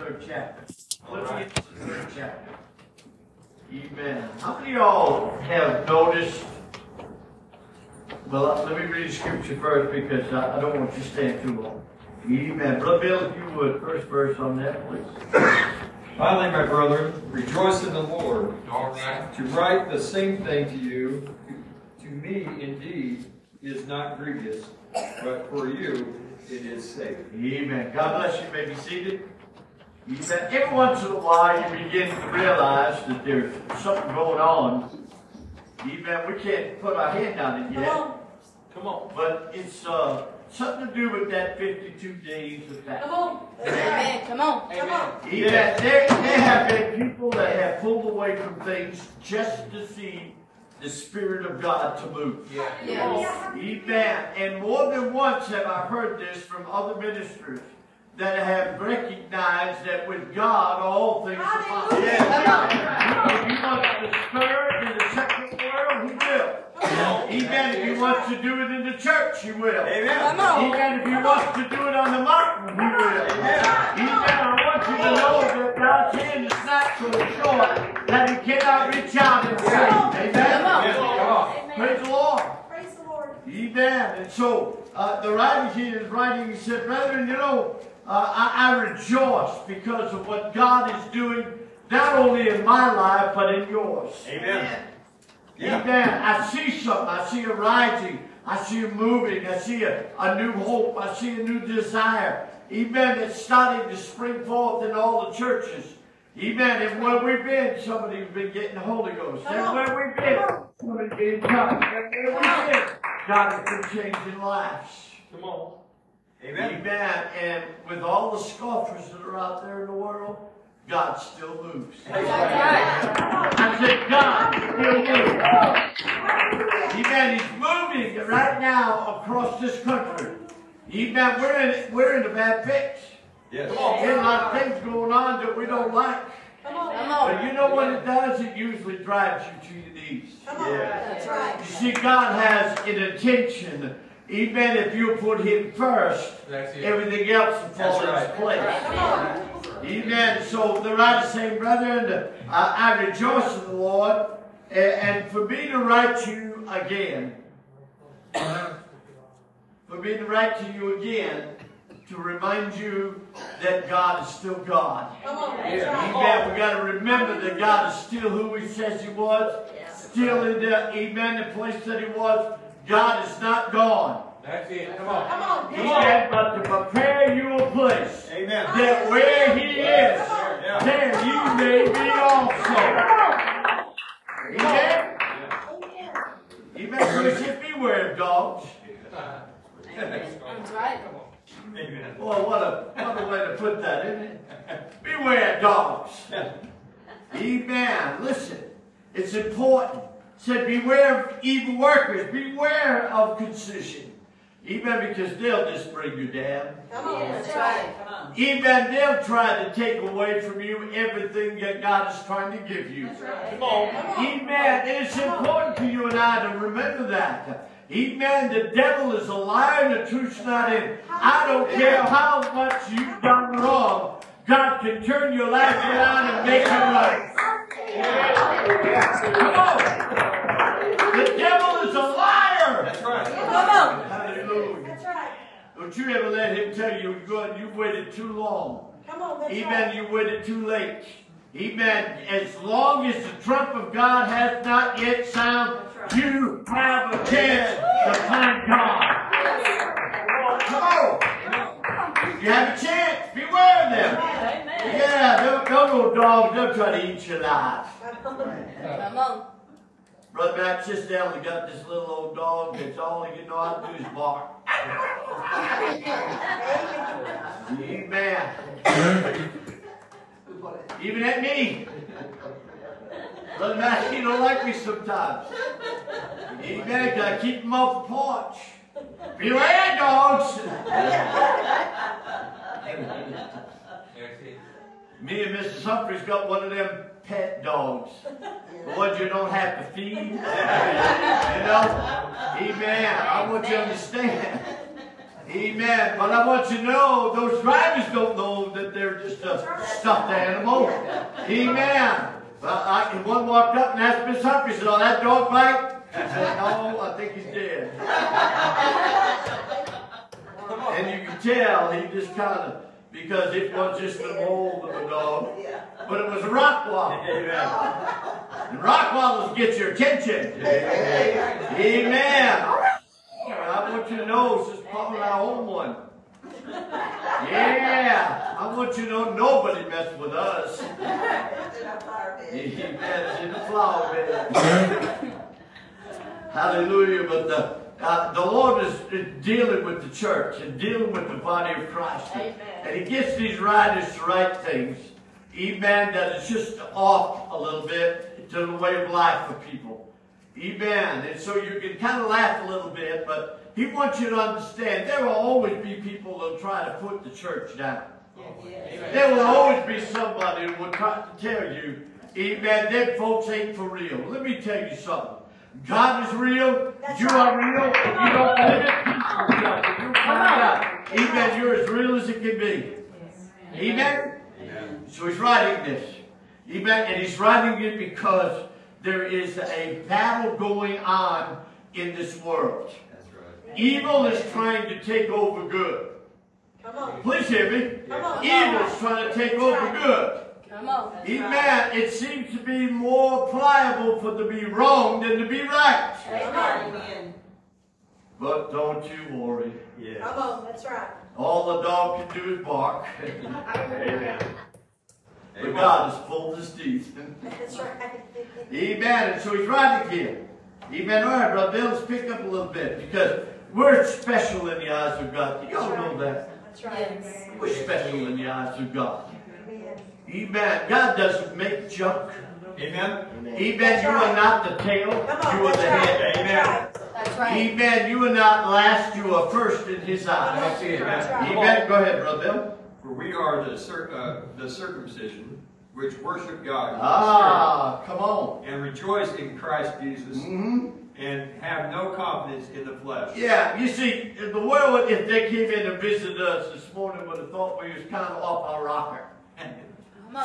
third chapter. Philippians, the third chapter. Amen. How many of y'all have noticed? Well, let me read the scripture first because I, I don't want you to stand too long. Amen. Brother Bill, if you would, first verse on that, please. Finally, my brethren, rejoice in the Lord. All right. To write the same thing to you, to me indeed, is not grievous, but for you it is safe. Amen. God bless you. You may be seated. Amen. Every once in a while, you begin to realize that there's something going on. Amen. We can't put our hand on it yet. Come on. But it's uh, something to do with that 52 days of Come on. Amen. Come on. Come on. Amen. There, there have been people that have pulled away from things just to see the Spirit of God to move. Yeah. Yes. Amen. And more than once have I heard this from other ministers that have recognized that with God all things are possible. If he wants to stir it in the secular world, he will. Amen. If he wants to do it in the church, he will. Come on. Amen. If he wants to do it on the mountain, he will. Amen. I want you to know that God's hand is not so short that he cannot reach out and save. Come on. Amen. Praise the Lord. Praise the Lord. Amen. And so uh, the writer here is writing, he said, Brethren, you know, uh, I, I rejoice because of what God is doing, not only in my life, but in yours. Amen. Amen. I see something. I see a rising. I see a moving. I see a, a new hope. I see a new desire. Amen. It's starting to spring forth in all the churches. Amen. And where we've been, somebody's been getting the Holy Ghost. Come And on. where we've been, somebody's getting touched. And where we've been, God has been changing lives. Come on. Amen. And with all the scoffers that are out there in the world, God still moves. That's right. I said, God still moves. Amen. He's moving right now across this country. Amen. We're in, we're in a bad fix. Yes. There's a lot of things going on that we don't like. Come on. Come on. But you know what it does? It usually drives you to your knees. Come on. That's right. You see, God has an intention. Even if you put Him first, everything else will fall That's into place. Come on. Amen. So the writer saying, brethren, uh, I rejoice in the Lord, and, and for me to write to you again, for me to write to you again, to remind you that God is still God. Come on. That's Amen. right. We got to remember that God is still who He says He was, still in the Amen, the place that He was. God is not gone. That's it. Come on. Come on. Come on. Amen. But to prepare you a place Amen. that where He is, Yeah. there you may be also. Amen. Amen. So he said, beware of dogs. That's right. Come on. Amen. Boy, what a, what a way to put that, isn't it? Beware of dogs. Amen. Listen, it's important. It said, beware of evil workers. Beware of concision. Amen, because they'll just bring you down. Come on. That's That's right. right. Amen. They'll try to take away from you everything that God is trying to give you. Come on. Amen. And it's important for you and I to remember that. Amen. The devil is a liar and the truth's not in. I don't care how much you've done wrong. God can turn your life around and make it right. Come on. The devil is a liar. That's right. Come on. Hallelujah. That's right. Don't you ever let him tell you you're good. You waited too long. Come on. That's Amen. right. You waited too late. Amen. As long as the trump of God has not yet sound, you have a chance to find God. Come on. You have a chance. Beware of them. Yeah, those those little dogs, they'll try to eat you alive. Come on. Brother Matt sits down and got this little old dog that's all he can know how to do is bark. Amen. Even at me. Brother Matt, he don't like me sometimes. Amen. Gotta keep him off the porch. Beware, dogs. Me and Mrs. Humphreys got one of them pet dogs. The ones you don't have to feed. You know? Amen. I want you to understand. Amen. But I want you to know those drivers don't know that they're just a stuffed animal. Amen. Well, I, and one walked up and asked Miss Humphrey, said, oh, that dog bite? She said, no, I think he's dead. And you can tell he just kind of, because it was just the mold of a dog, but it was a Rottweiler. And Rottweiler's get your attention. Amen. I want you to know, Sister Paula, I own one. Yeah, I want you to know nobody messed with us. Amen. It's in the flower bed. Hallelujah. But the, uh, the Lord is, is dealing with the church and dealing with the body of Christ. Amen. And He gets these writers to write things. Amen. That is just off a little bit to the way of life of people. Amen. And so you can kind of laugh a little bit, but He wants you to understand there will always be people that will try to put the church down. There will always be somebody who will try to tell you, Amen, them folks ain't for real. Let me tell you something. God is real. That's you right. are real. You don't believe it? People tell you. You find out. Amen. You're as real as it can be. Amen. So he's writing this. Amen. And he's writing it because there is a battle going on in this world. That's right. Evil is trying to take over good. Come on. Please hear me. Come on. Evil is trying to take over good. Come on. Amen. It seems to be more pliable for to be wrong than to be right. Amen. But don't you worry. Come on. That's right. All the dog can do is bark. Amen. But God has pulled his teeth. That's right. Amen. And so he's writing here. Amen. All right, brother Bill, let's pick up a little bit because we're special in the eyes of God. You all know that. That's right. Yes. We're special in the eyes of God. Amen. Amen. God doesn't make junk. Amen. Amen. You are not the tail. On. You are the right. head. That's Amen. right. That's right. Amen. You are not last. You are first in His eyes. That's it. That's right. Amen. Go ahead, brother Bill. For we are the, cir- uh, the circumcision which worship God with Ah, come on. and rejoice in Christ Jesus, Mm -hmm. and have no confidence in the flesh. Yeah, you see, the world, if they came in and visited us this morning, would have thought we was kind of off our rocker.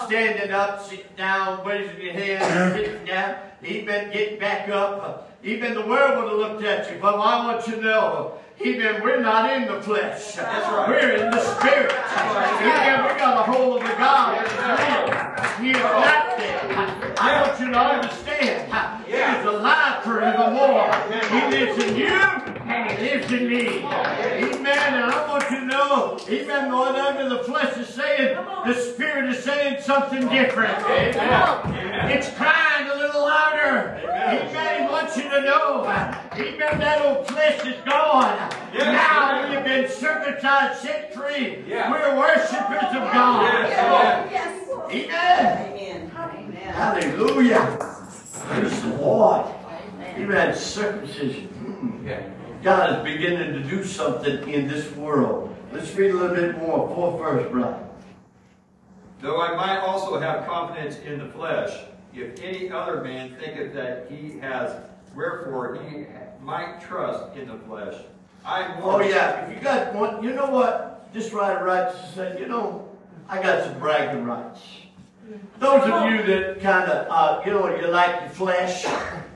Standing up, sitting down, raising your hand, sitting down, even getting back up. Even the world would have looked at you. But I want you to know, even we're not in the flesh. Right. We're in the spirit. Even we got a hold of the God. He is not dead. I want you to understand. He's alive forevermore. He lives in you and he lives in me. Amen. And I want you to know, even what under the flesh is saying, the spirit is saying something different. Amen. It's crying a little louder. Amen. He wants you to know. Amen. That old flesh is gone. Now we've been circumcised, set free. Yeah. We're worshipers of God. Yes. Yes. Amen. Amen. Hallelujah. Praise the Lord. Amen. Circumcision. Hmm. Yeah. God is beginning to do something in this world. Let's read a little bit more. Four first, brother. Though I might also have confidence in the flesh, if any other man thinketh that he has, wherefore he might trust in the flesh. I Oh yeah, if you got one, you know what? This writer writes and said, you know, I got some bragging rights. Those of you that kind of, uh, you know, you like the flesh,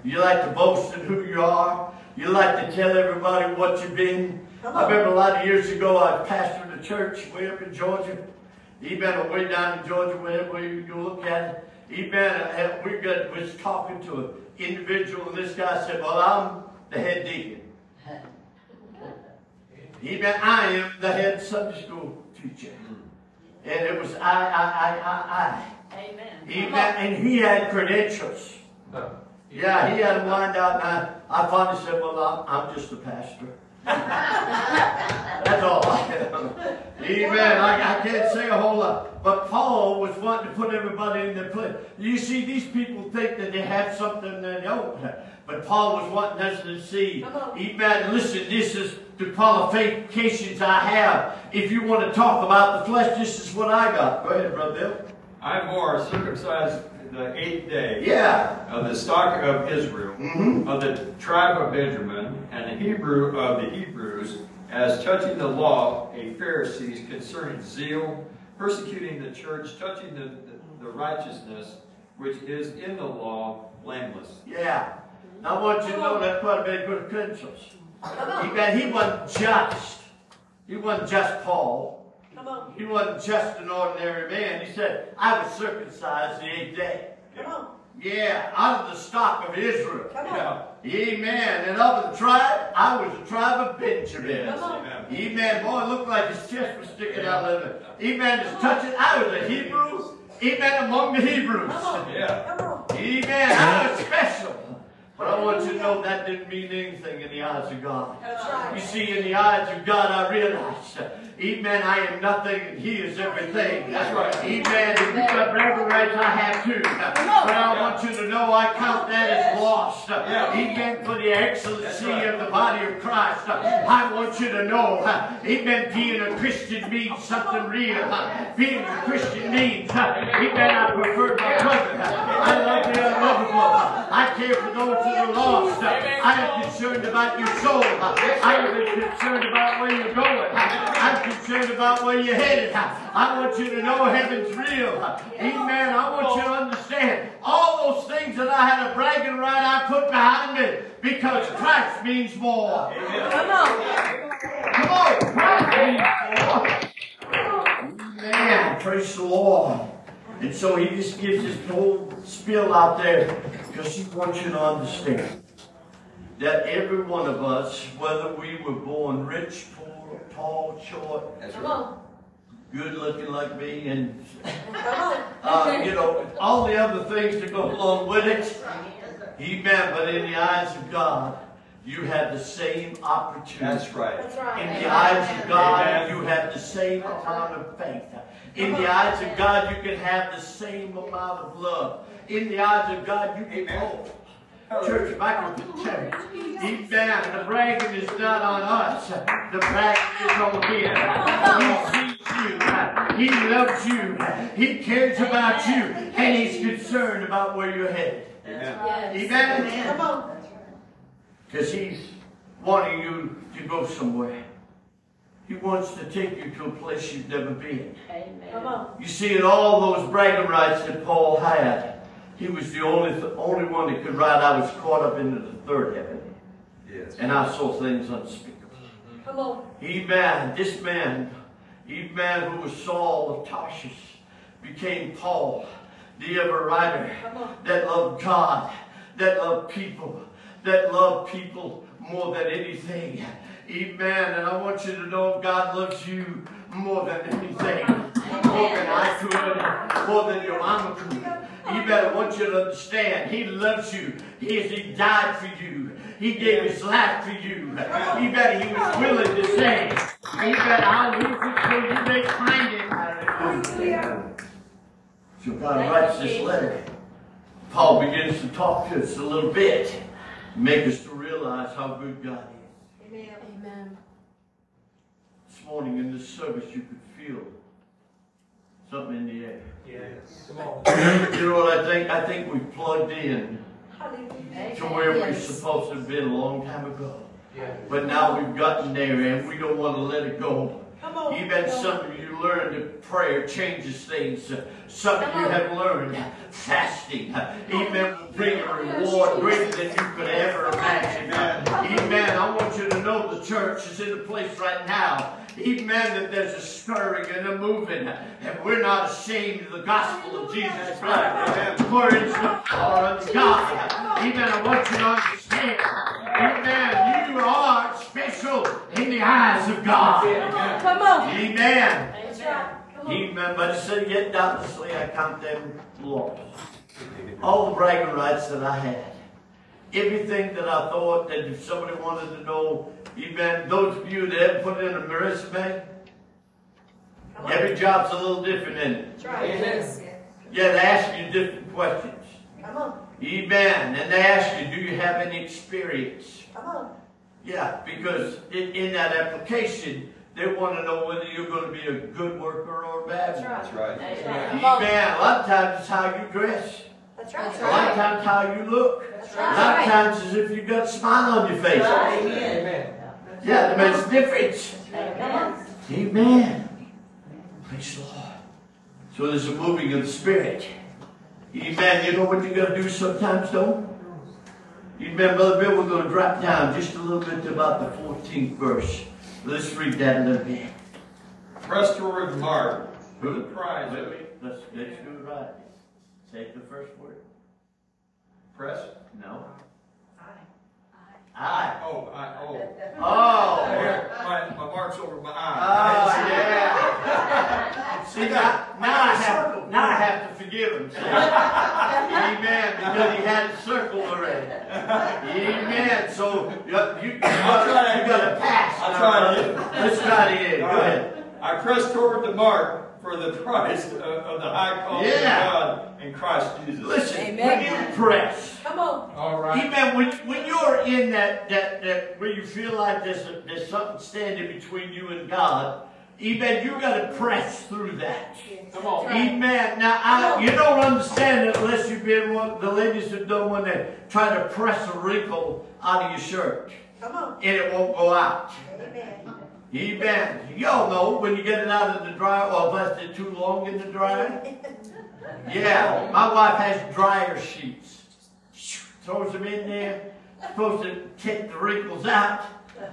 you like to boast in who you are, you like to tell everybody what you've been. I remember a lot of years ago, I was pastoring a church way up in Georgia. Even way down in Georgia, wherever you go look at it. Even we got, was talking to an individual, and this guy said, "Well, I'm the head deacon." Even I am the head Sunday school teacher. And it was I, I, I, Amen. I, I. Even, and he had credentials. Oh. Yeah, he had them lined out, and I, I finally said, well, I'm, I'm just a pastor. That's all I am. Amen. I, I can't say a whole lot. But Paul was wanting to put everybody in their place. You see, these people think that they have something that they don't. have. But Paul was wanting us to see. Come on. Amen. Listen, this is the qualifications I have. If you want to talk about the flesh, this is what I got. Go ahead, Brother Bill. I'm more circumcised the eighth day Yeah. of the stock of Israel, Mm-hmm. of the tribe of Benjamin, and the Hebrew of the Hebrews, as touching the law, a Pharisees concerning zeal, persecuting the church, touching the, the, the righteousness which is in the law, blameless. Yeah. Now I want you to know that's quite a bit of good credentials. Come on. Amen. He wasn't just. He wasn't just Paul. Come on. He wasn't just an ordinary man. He said, I was circumcised the eighth day. Come on. Yeah, out of the stock of Israel. Come on. Yeah. Amen. And of the tribe, I was the tribe of Benjamin. Yes, Come amen. Amen. Boy, it looked like his chest was sticking out of it. Amen. Just touch it. I was a Hebrew. Amen. Among the Hebrews. Come on. Yeah. Come on. Amen. I was special. But I want you to know that didn't mean anything in the eyes of God. That's You see, in the eyes of God, I realize, Amen, I am nothing and He is everything. That's right. Amen. If you've got bragging rights, I have too. But I want you to know I count that as lost. Amen. For the excellency of the body of Christ. I want you to know, Amen, being a Christian means something real. Being a Christian means, Amen, I prefer my brother. I love the unlovable. I care for those who are lost. I am concerned about your soul. I am concerned about where you're going. I'm concerned about where you're headed. I want you to know heaven's real. Amen. I want you to understand all those things that I had a bragging right I put behind me because Christ means more. Come on. Come on, Christ means more. Man, praise the Lord. And so he just gives this whole spiel out there because he wants you to understand that every one of us, whether we were born rich, poor, tall, short, That's Come right. on. good looking like me, and uh, you know, all the other things that go along with it. Amen. But in the eyes of God, you have the same opportunity. That's right. That's In right. the eyes of God, Amen. you have the same amount of faith. In the eyes of God, you can have the same amount of love. In the eyes of God, you can Amen. hold. Church, Michael can tell you. Amen. The bragging is not on us. The bragging is on Him. He sees you. He loves you. He cares about you. And He's concerned about where you're headed. Amen. Amen. Come on. Because he's wanting you to go somewhere. He wants to take you to a place you've never been. Amen. Come on. You see, in all those bragging rights that Paul had, he was the only only one that could write, I was caught up into the third heaven, Yes. and I saw things unspeakable. Come on. Amen. This man, Amen, who was Saul of Tarshish, became Paul, the ever writer Come on. that loved God, that loved people, that loved people more than anything. Amen. And I want you to know God loves you more than anything. More than I could, more than your mama could. Amen. better want you to understand He loves you. He, he died for you. He gave his life for you. He better. He was willing to say, Amen. I'll leave it so you may find it. Hallelujah. So God writes this letter. Paul begins to talk to us a little bit, make us to realize how good God is. Amen. Amen. This morning in this service, you could feel something in the air. Yes. Come on. You know what I think? I think we plugged in Hallelujah. to where we're supposed to have been a long time ago. Yeah. But now we've gotten there and we don't want to let it go. Come on. Even Come on. some of you learned that prayer changes things. Uh, Some of you have learned fasting. uh, Amen. Will bring a reward greater than you could ever imagine. Amen. I want you to know the church is in a place right now. Amen. That there's a stirring and a moving. And we're not ashamed of the gospel of Jesus Christ. For it's the power of God. Amen. I want you to understand. Amen. You are special in the eyes of God. Come on. Amen. Come on. Amen. But it said, yet doubtlessly I count them lost. All the bragging rights that I had. Everything that I thought that if somebody wanted to know, amen, those of you that ever put in a resume, Come every job's a little different in it. That's right. Amen. Yeah, they ask you different questions. Come on. Amen. And they ask you, do you have any experience? Come on. Yeah, because in, in that application, they want to know whether you're going to be a good worker or a bad one. That's right. That's Come right. on. Amen. A lot of times it's how you dress. That's right. That's A lot of times how you look. That's right. A lot of times is if you've got a smile on your face. Amen. Amen. Yeah, that makes a difference. Come on. Amen. Praise the Lord. So there's a moving of the Spirit. Amen. You know what you got to do sometimes, though? Amen, Brother Bill, we're going to drop down just a little bit to about the 14th verse. Let's read that a little bit. Press toward the mark for the prize Wait, of wait, let's, let's do it right. Say the first word. press. No. I. Oh, I, oh. I. Oh. Here, my, my mark's over my Oh, eye. yeah. See, now, now I have, now I have to forgive him. See? Amen, because he had it circled already. Amen, so you, you, you gotta, you gotta pass. I'll now, try it again. Let's try it again, go All right. ahead. I press toward the mark for the prize of, of the high calling Yeah. of God in Christ Jesus. Listen, Amen. when you press, Come on. All right. Amen. When, when you're in that, that, that where you feel like there's, a, there's something standing between you and God, Amen, you got to press through that. Come on. Amen. Now, I, you don't understand it unless you've been one, the ladies have done when they try to press a wrinkle out of your shirt Come on. and it won't go out. Amen. Amen. Y'all know when you get it out of the dryer or left it too long in the dryer. Yeah, my wife has dryer sheets. Throws them in there. Supposed to take the wrinkles out.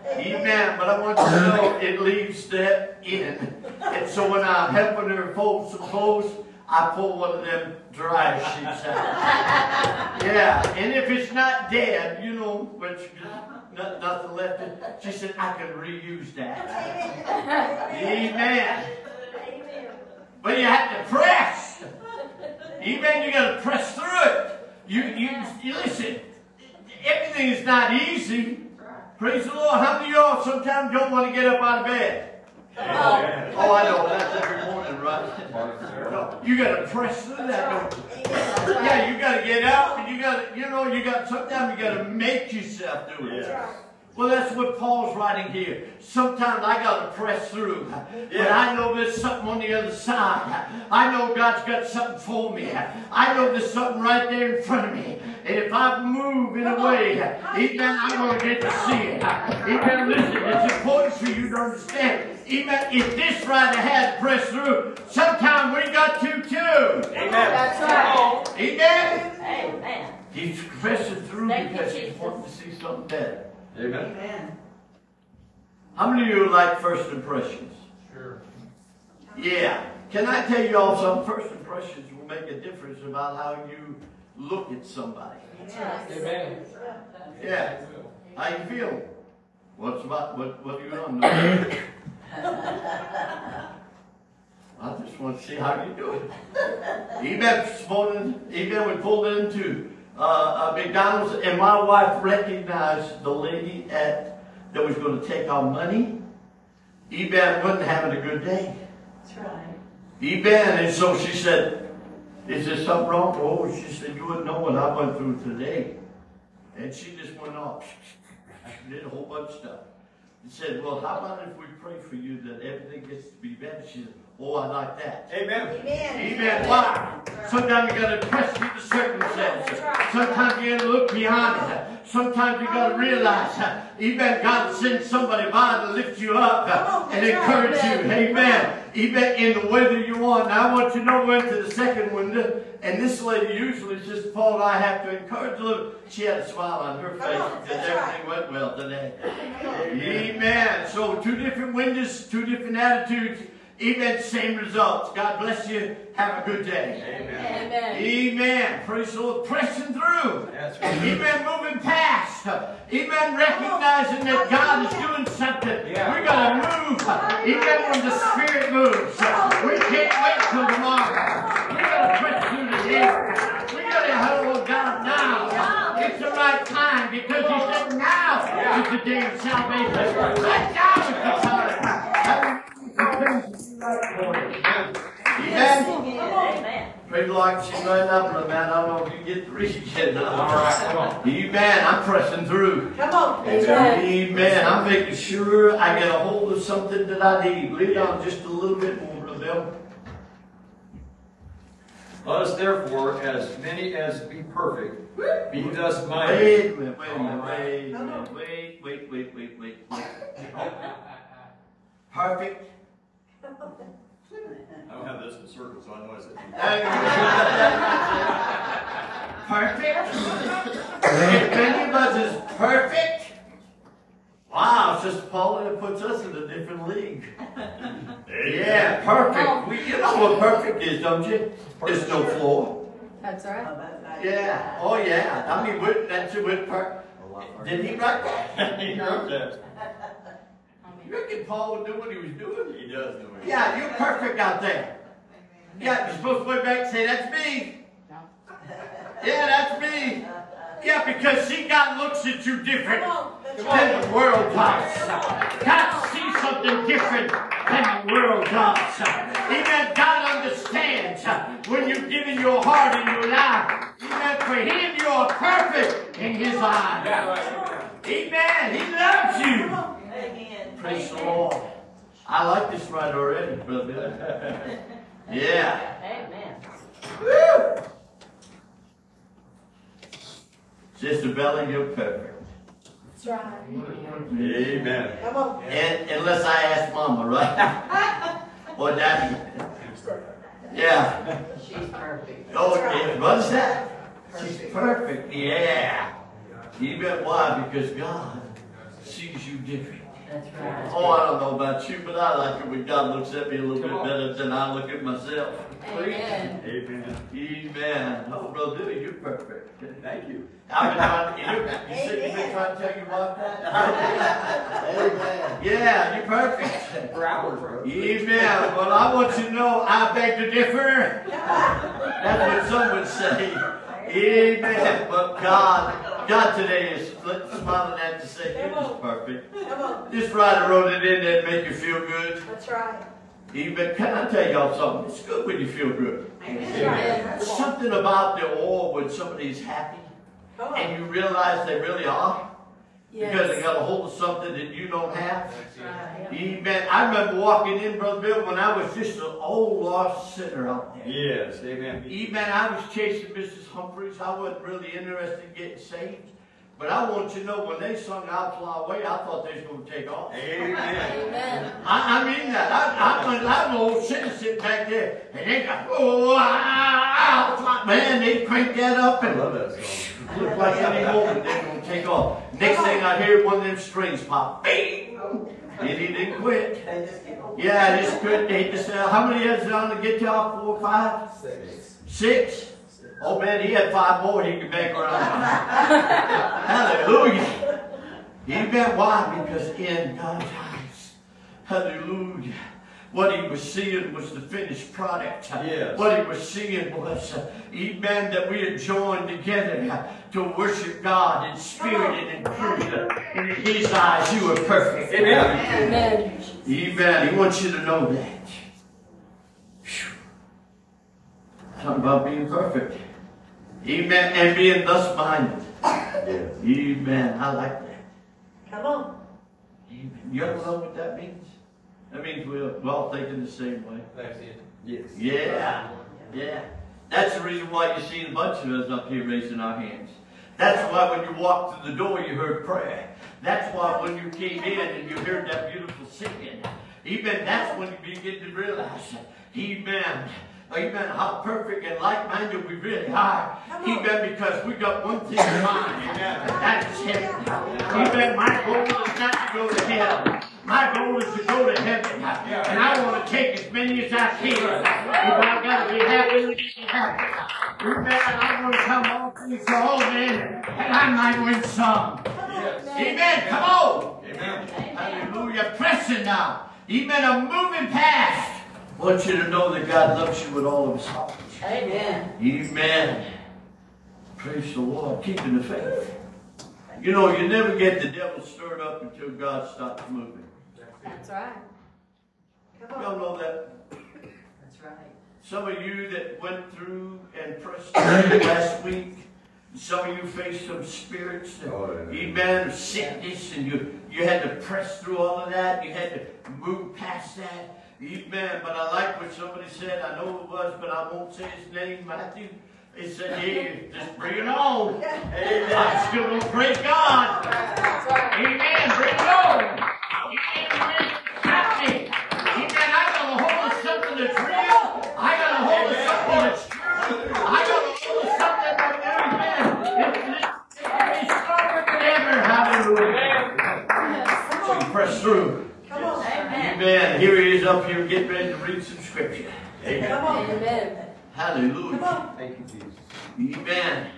Amen. But I want you to know it leaves that in. And so when I'm helping her fold some clothes, I pull one of them dryer sheets out. Yeah, and if it's not dead, you know, which not, nothing left, in, she said I can reuse that. Amen. Amen. But you have to press. Amen. You got to press through it. You, you, you listen. Everything is not easy. Praise the Lord. How many of y'all sometimes don't want to get up out of bed? Amen. Oh, I know. That's every morning, right? No, you got to press through that. Don't you? Yeah, you got to get up, and you got to, you know, you got. Sometimes you got to make yourself do it. Yeah. Well, that's what Paul's writing here. Sometimes I got to press through. But I know there's something on the other side. I know God's got something for me. I know there's something right there in front of me. And if I move in a way, amen, I'm going to get to see it. Amen, listen, it's important for you to understand. Amen, if this rider has pressed through, sometime we got to too. Amen. That's right. Amen. Amen. He's pressing through Thank because he Jesus. wants to see something better. Amen. How many of you like first impressions? Sure. Yeah. Can I tell you all some first impressions will make a difference about how you look at somebody. Amen. Yeah. How you feel? What's about what what you on? I just want to see how you do it. Even this morning, even we pulled into uh, uh, McDonald's, and my wife recognized the lady at that was going to take our money. Eben wasn't having a good day. That's right. Eben, and so she said, "Is there something wrong?" Oh, she said, "You wouldn't know what I went through today." And she just went off. She did a whole bunch of stuff. He said, "Well, how about if we pray for you that everything gets to be better?" She said, "Oh, I like that." Amen. Amen. Amen. Why? Sometimes you got to press through the circumstances. Sometimes you got to look behind it. Sometimes you got to realize, uh, Amen. God will send somebody by to lift you up uh, and encourage you. Amen. Amen. In the weather you're on. Now I want you to know we're into the second window, and this lady usually just Paul and I have to encourage a little. She had a smile on her face because everything went well today. Amen. So two different windows, two different attitudes. Amen. Same results. God bless you. Have a good day. Amen. Amen. Amen. Praise the Lord. Pressing through. That's right. Amen. Moving past. Amen. Recognizing that God is doing something. Yeah. We got to move. Amen. When the Spirit moves. We can't wait till tomorrow. We got to press through the day. We got to hold God now. It's the right time because He said now is the day of salvation. Right now is the time. Amen. Amen. Praise the Lord, she's running up, but man, I don't know if you get the reach yet. All right, come on. Amen. I'm pressing through. Come on. Amen. Amen. I'm making sure I get a hold of something that I need. Lead on just a little bit more, Brother Bill. Let us therefore, as many as be perfect, be thus minded. Wait a minute, wait a minute, wait a minute, wait, wait, wait, wait, wait, wait. Perfect. I don't have this to circle, so I know it's perfect. if any of us is perfect, wow, Sister Paula, it puts us in a different league. Yeah, perfect. Oh. We, you know what perfect is, don't you? There's no flaw. Oh, that's right. Yeah. Oh yeah. I mean, we're, that's with per. Did he write that? he wrote that. You reckon Paul would do what he was doing? He does know it. Yeah, you're perfect out there. Yeah, you're supposed to look back and say, that's me. No. Yeah, that's me. Yeah, because see, God looks at you different Come on. That's than the world does. God sees something different than the world does. Amen. God understands when you're giving your heart and your life. Amen. For Him, you are perfect in His eyes. Amen. He loves you. Amen. Praise the Lord. I like this right already, brother. Yeah. Amen. Woo! Sister Bella, you're perfect. That's right. Amen. Come on. And, unless I ask Mama, right? or Daddy. Yeah. She's perfect. Oh, yeah. what's that? She's perfect. Yeah. You bet why? Because God sees you different. That's right. Oh, I don't know about you, but I like it when God looks at me a little bit better than I look at myself. Amen. Amen. Amen. Oh, brother, Billy, you're perfect. Thank you. I've been trying, you, you said you've been trying to tell your wife that? Amen. Yeah, you're perfect. For hours, bro. Amen. Well, I want you to know I beg to differ. That's what some would say. Amen. But God, God today is smiling at to say it is perfect. This writer wrote it in there to make you feel good. That's right. Amen. Can I tell y'all something? It's good when you feel good. Amen. Something about the oil when somebody's happy and you realize they really are because they got a hold of something that you don't have. That's right. Amen. I remember walking in, Brother Bill, when I was just an old lost sinner out there. Yes, amen. Amen. I was chasing Mrs. Humphreys. I wasn't really interested in getting saved. But I want you to know when they sung I'll Fly Away, I thought they was going to take off. Amen. Amen. I, I mean that. I, I, was- I'm an old sinner sitting back there, and they got, oh, I'll fly. Man, they crank that up I and love that song. look like any moment they're going to take off. Next thing I hear, one of them strings pop. Bing! And he didn't quit. Yeah, he just quit. They just, uh, how many heads on the guitar? Four, five? Six. Six? Oh man, he had five more he could make around. Hallelujah. Amen. Why? Because in God's eyes, hallelujah. What he was seeing was the finished product. Yes. What he was seeing was, uh, amen, that we had joined together uh, to worship God in spirit and in truth. And in his eyes, you were perfect. Amen. Amen. Amen. He wants you to know that. Phew. Something about being perfect. Amen. And being thus minded. Yes. Amen. I like that. Come on. Amen. You ever know what that means? That means we're, we're all thinking the same way. That's it. Yes. Yeah. Yeah. That's the reason why you see a bunch of us up here raising our hands. That's why when you walked through the door, you heard prayer. That's why when you came in and you heard that beautiful singing, even that's when you begin to realize, Amen. Amen. How perfect and like-minded we really are. Amen. Because we got one thing in mind. Amen. That is heaven. Amen. My goal is not to go to hell. My goal is to go to heaven. And I want to take as many as I can. If I've got to be happy, let me be happy. Amen. I want to come all things to all oh, men. And I might win some. Amen. Come on. Amen. Hallelujah. Pressing now. Amen. I'm moving past. I want you to know that God loves you with all of his heart. Amen. Amen. Praise the Lord. Keeping the faith. You know, you never get the devil stirred up until God stops moving. That's right. Come Y'all know that? That's right. Some of you that went through and pressed through last week, some of you faced some spirits, that, Oh, yeah. amen, of sickness, and you, you had to press through all of that. You had to move past that. Amen. But I like what somebody said. I know it was, but I won't say his name, Matthew. He said, hey, just bring it on. Amen. I'm still going to praise God. That's right. Amen. Bring it on. through. Come on. Amen. Amen. Here he is up here getting ready to read some scripture. Amen. Come on. Amen. Hallelujah. Come on. Thank you, Jesus. Amen.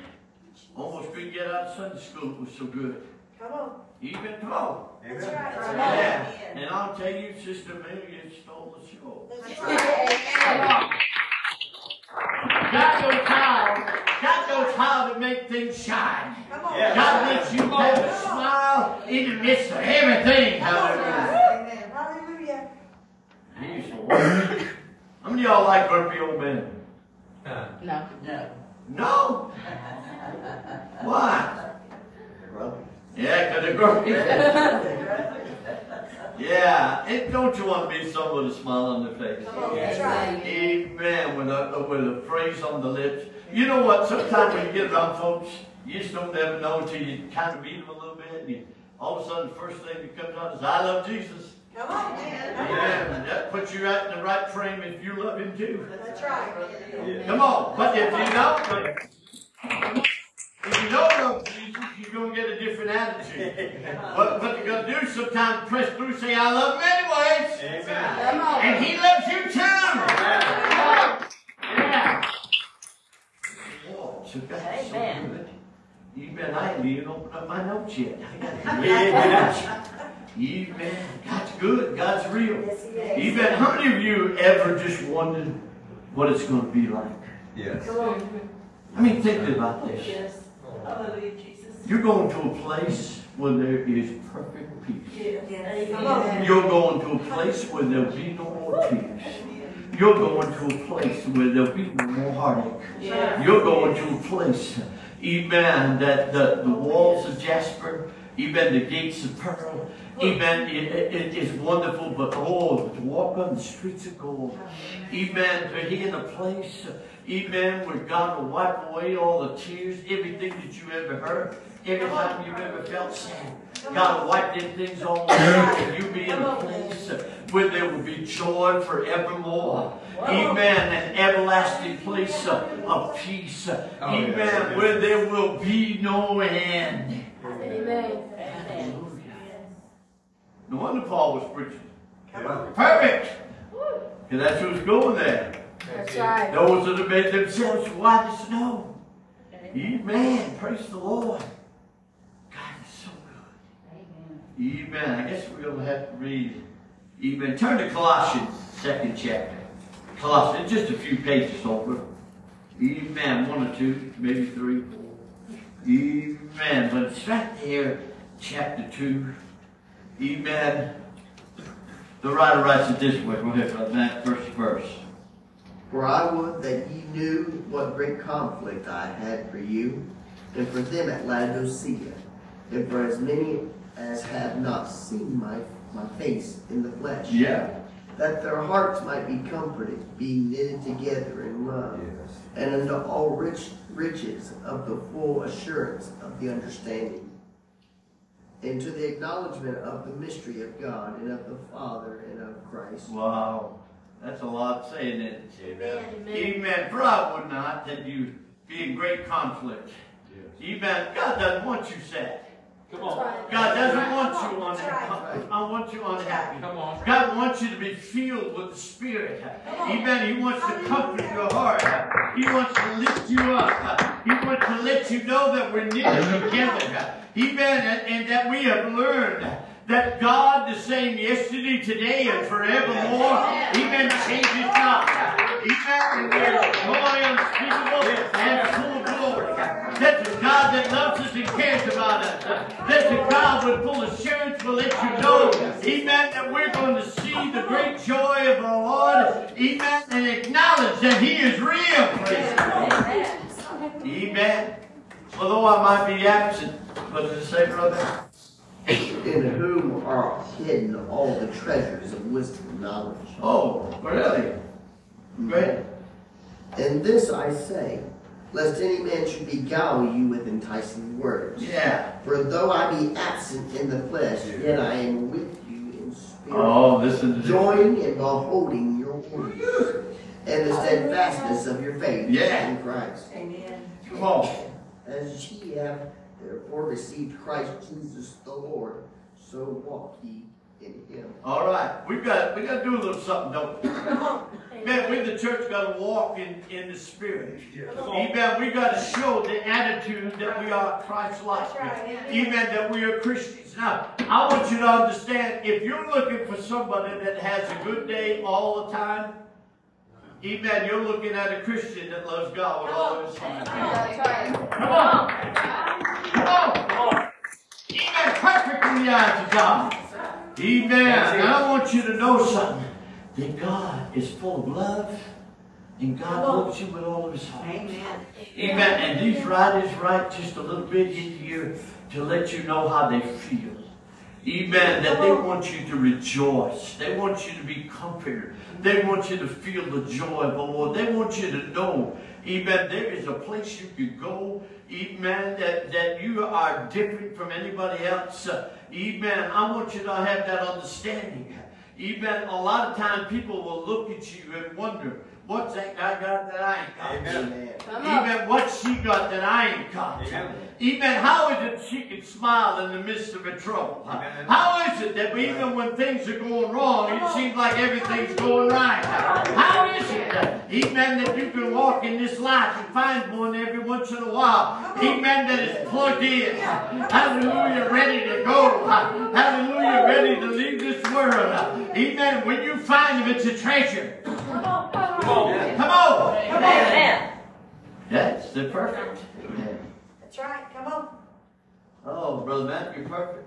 Almost couldn't get out of Sunday school. It was so good. Come on. Even tomorrow. Amen. Right. That's And I'll tell you, Sister Amelia stole the show. That's right. Come. Got no time how to make things shine. Come on. Yeah. God lets you have a smile in the midst of everything. Hallelujah. Amen. Hallelujah. He's the Lord. How many of y'all like grumpy old men? No. No. No. Why? Grumpy. Yeah, because they're grumpy. yeah. And don't you want to be someone with a smile on their face? Come on. That's right. Amen. With a, with a phrase on the lips. You know what? Sometimes when you get around folks, you just don't ever know until you kind of meet them a little bit. And you, all of a sudden, the first thing that comes out is, I love Jesus. Come on. Amen. That puts you right in the right frame if you love him too. That's right. Come on. But if you don't, if you don't love Jesus, you're going to get a different attitude. But what you're going to do sometimes, press through, say, I love him anyways. Amen. And he loves you too. Yeah. Whoa, so that's so Amen. good. Amen. I haven't even up my notes yet. I got to Amen. Amen. God's good. God's real. Yes, he is. Amen. How many of you ever just wondered what it's going to be like? Yes. Come on. I mean, think about this. Yes. Hallelujah, Jesus. You're going to a place where there is perfect peace. Yes. Come on. You're going to a place where there'll be no more tears. You're going to a place where there'll be no more heartache. Yeah. You're going to a place, amen, that the, the walls of jasper, even the gates of pearl, amen, it, it, is wonderful, but oh, to walk on the streets of gold, amen, to in a place, amen, where God will wipe away all the tears, everything that you ever heard, every time you've ever felt sad. God will wipe them things all away, and you be in where there will be joy forevermore. Amen. An everlasting place of, of peace. Oh, Amen. yes. Where there will be no end. Amen. Hallelujah. No wonder Paul was preaching. Come on. Perfect. Because that's who's going there. That's right. Those that have made themselves white as snow. Amen. Praise the Lord. God is so good. Amen. Amen. I guess we're going to have to read. Amen. Turn to Colossians, second chapter. Colossians, just a few pages over. Amen. One or two, maybe three, four. Amen. But it's right there, chapter two. Amen. The writer writes it this way. Go ahead, brother Matt, first verse. For I would that ye knew what great conflict I had for you, and for them at Laodicea, and for as many as have not seen my, my face in the flesh, Yeah. that their hearts might be comforted, being knitted together in love, Yes. and unto all rich riches of the full assurance of the understanding, and to the acknowledgement of the mystery of God, and of the Father, and of Christ. Wow. That's a lot saying it. Amen. Amen. For I would not that you be in great conflict. Amen. God doesn't want you sad. Come on. God doesn't want you unhappy. I want you unhappy. Come on. God wants you to be filled with the Spirit. Amen. He wants to comfort your heart. He wants to lift you up. He wants to let you know that we're knitted together. Amen. And, and that we have learned that God the same yesterday, today, and forevermore. Amen. Changes not. Amen. And there's joy unspeakable and full of glory. That's a God that loves us and cares about us. Uh, That's a God with full assurance will let you know, amen, that we're going to see the great joy of our Lord, amen, and acknowledge that He is real. Praise. Amen. Although I might be absent, what does it say, brother? in whom are hidden all the treasures of wisdom and knowledge. Oh, really? Great. And this I say, lest any man should beguile you with enticing words. Yeah. For though I be absent in the flesh, yet I am with you in spirit, Oh, this is this. joining and beholding your works, and the steadfastness of your faith Yeah. in Christ. Amen. Come on. As ye have therefore received Christ Jesus the Lord, so walk ye in Him. All right, we got we got to do a little something, don't we? Come. Man, we in the church got to walk in, in the Spirit. Amen. We got to show the attitude that we are Christ-like. That's right. Amen. That we are Christians. Now, I want you to understand, if you're looking for somebody that has a good day all the time, Amen, you're looking at a Christian that loves God with all of his heart. That's right. Come on. Come on. Amen. Perfect in the eyes of God. Amen. And I want you to know something. That God is full of love. And God loves you with all of his heart. Amen. Amen. And these writers write just a little bit in here to let you know how they feel. Amen. That they want you to rejoice. They want you to be comforted. They want you to feel the joy of the Lord. They want you to know, amen, there is a place you can go, amen, that, that you are different from anybody else. Amen. I want you to have that understanding. Amen. A lot of times people will look at you and wonder, what's that guy got that I ain't got? Amen. Amen. Come on. Even what she got that I ain't got. Amen. Even how is it she can smile in the midst of her trouble? Amen. How is it that even when things are going wrong, it seems like everything's going right? How is it, that, amen, that you can walk in this life and find one every once in a while, amen, that is plugged in, hallelujah, ready to go, hallelujah, ready to leave this world, amen. When you find them, it's a treasure. Come on. Come on. Come on. come on. Amen. That's the perfect. That's right. Come on. Oh, Brother Matt, you're perfect.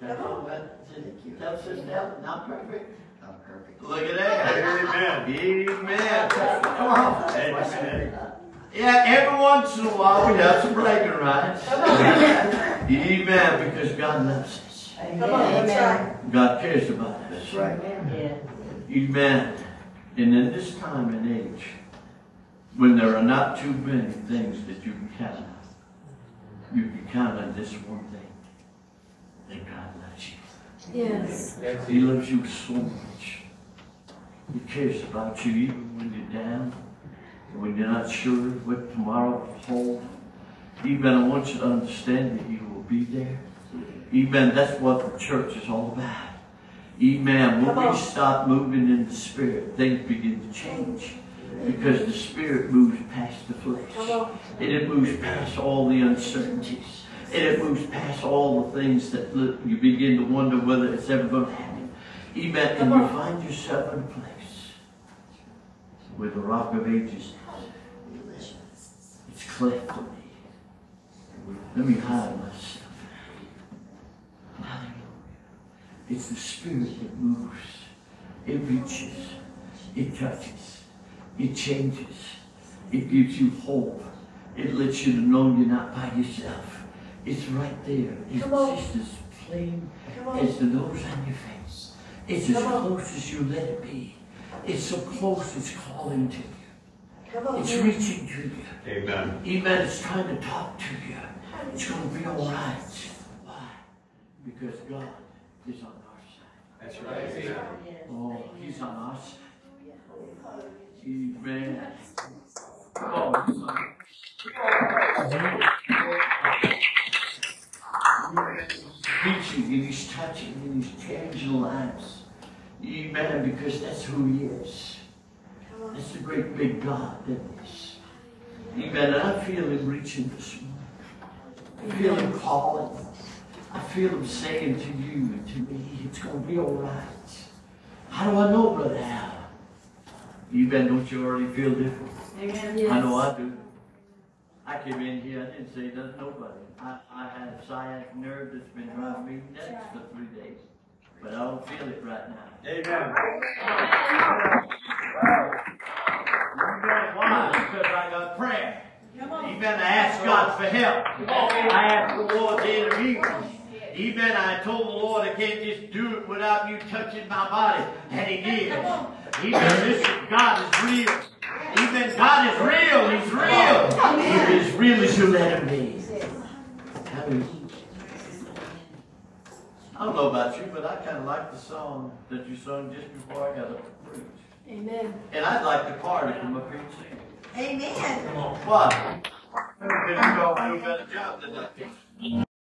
That's Come on. all Matt said. Tell Sister Helen, I'm perfect. I'm perfect. Look at that. Amen. Amen. Come on. Amen. Yeah, every once in a while we have some bragging rights. Amen, because God loves us. Come on. That's right. God cares about us. That's right. Amen. And in this time and age, when there are not too many things that you can count on, you can count on this one thing. That God loves you. Yes. He loves you so much. He cares about you even when you're down, and when you're not sure what tomorrow will hold. Even I want you to understand that He will be there. Amen. That's what the church is all about. Amen. When we stop moving in the Spirit, things begin to change. Because the Spirit moves past the flesh. And it moves past all the uncertainties. And it moves past all the things that look- you begin to wonder whether it's ever going to happen. Amen. And you find yourself in a place where the rock of ages is. It's cleft to me. Let me hide myself. Hallelujah. It's the Spirit that moves. It reaches. It touches. It changes. It gives you hope. It lets you know you're not by yourself. It's right there. It's Come on. just as plain as the nose on your face. It's as on. close as you let it be. It's so close it's calling to you. Come on. It's reaching to you. Amen. Amen. It's trying to talk to you. It's going to be all right. Why? Because God is on our side. That's right. Oh, He's on our side. Amen. Oh, He's on- He's reaching and He's touching and He's changing lives. Amen. Because that's who He is. Come on. That's the great big God that is. Amen. And I feel Him reaching this morning. I feel Him calling. I feel Him saying to you and to me, it's going to be all right. How do I know, Brother Al? You bet, don't you already feel different? Amen. Yes. I know I do. I came in here, I didn't say nothing to nobody. I, I had a sciatic nerve that's been driving me nuts for three days. But I don't feel it right now. Amen. Why? Because I got prayer. Come on. Amen. I asked God for help. I asked the Lord to intervene. Amen. I told the Lord I can't just do it without you touching my body. And He did. Amen. Listen, God is real. Amen. God is real. He's real. He's as real as you let Him be. I don't know about you, but I kind of like the song that you sung just before I got up to preach. Amen. And I'd like the choir to come up here and sing. Amen. Why? Maybe they'll do a better job think.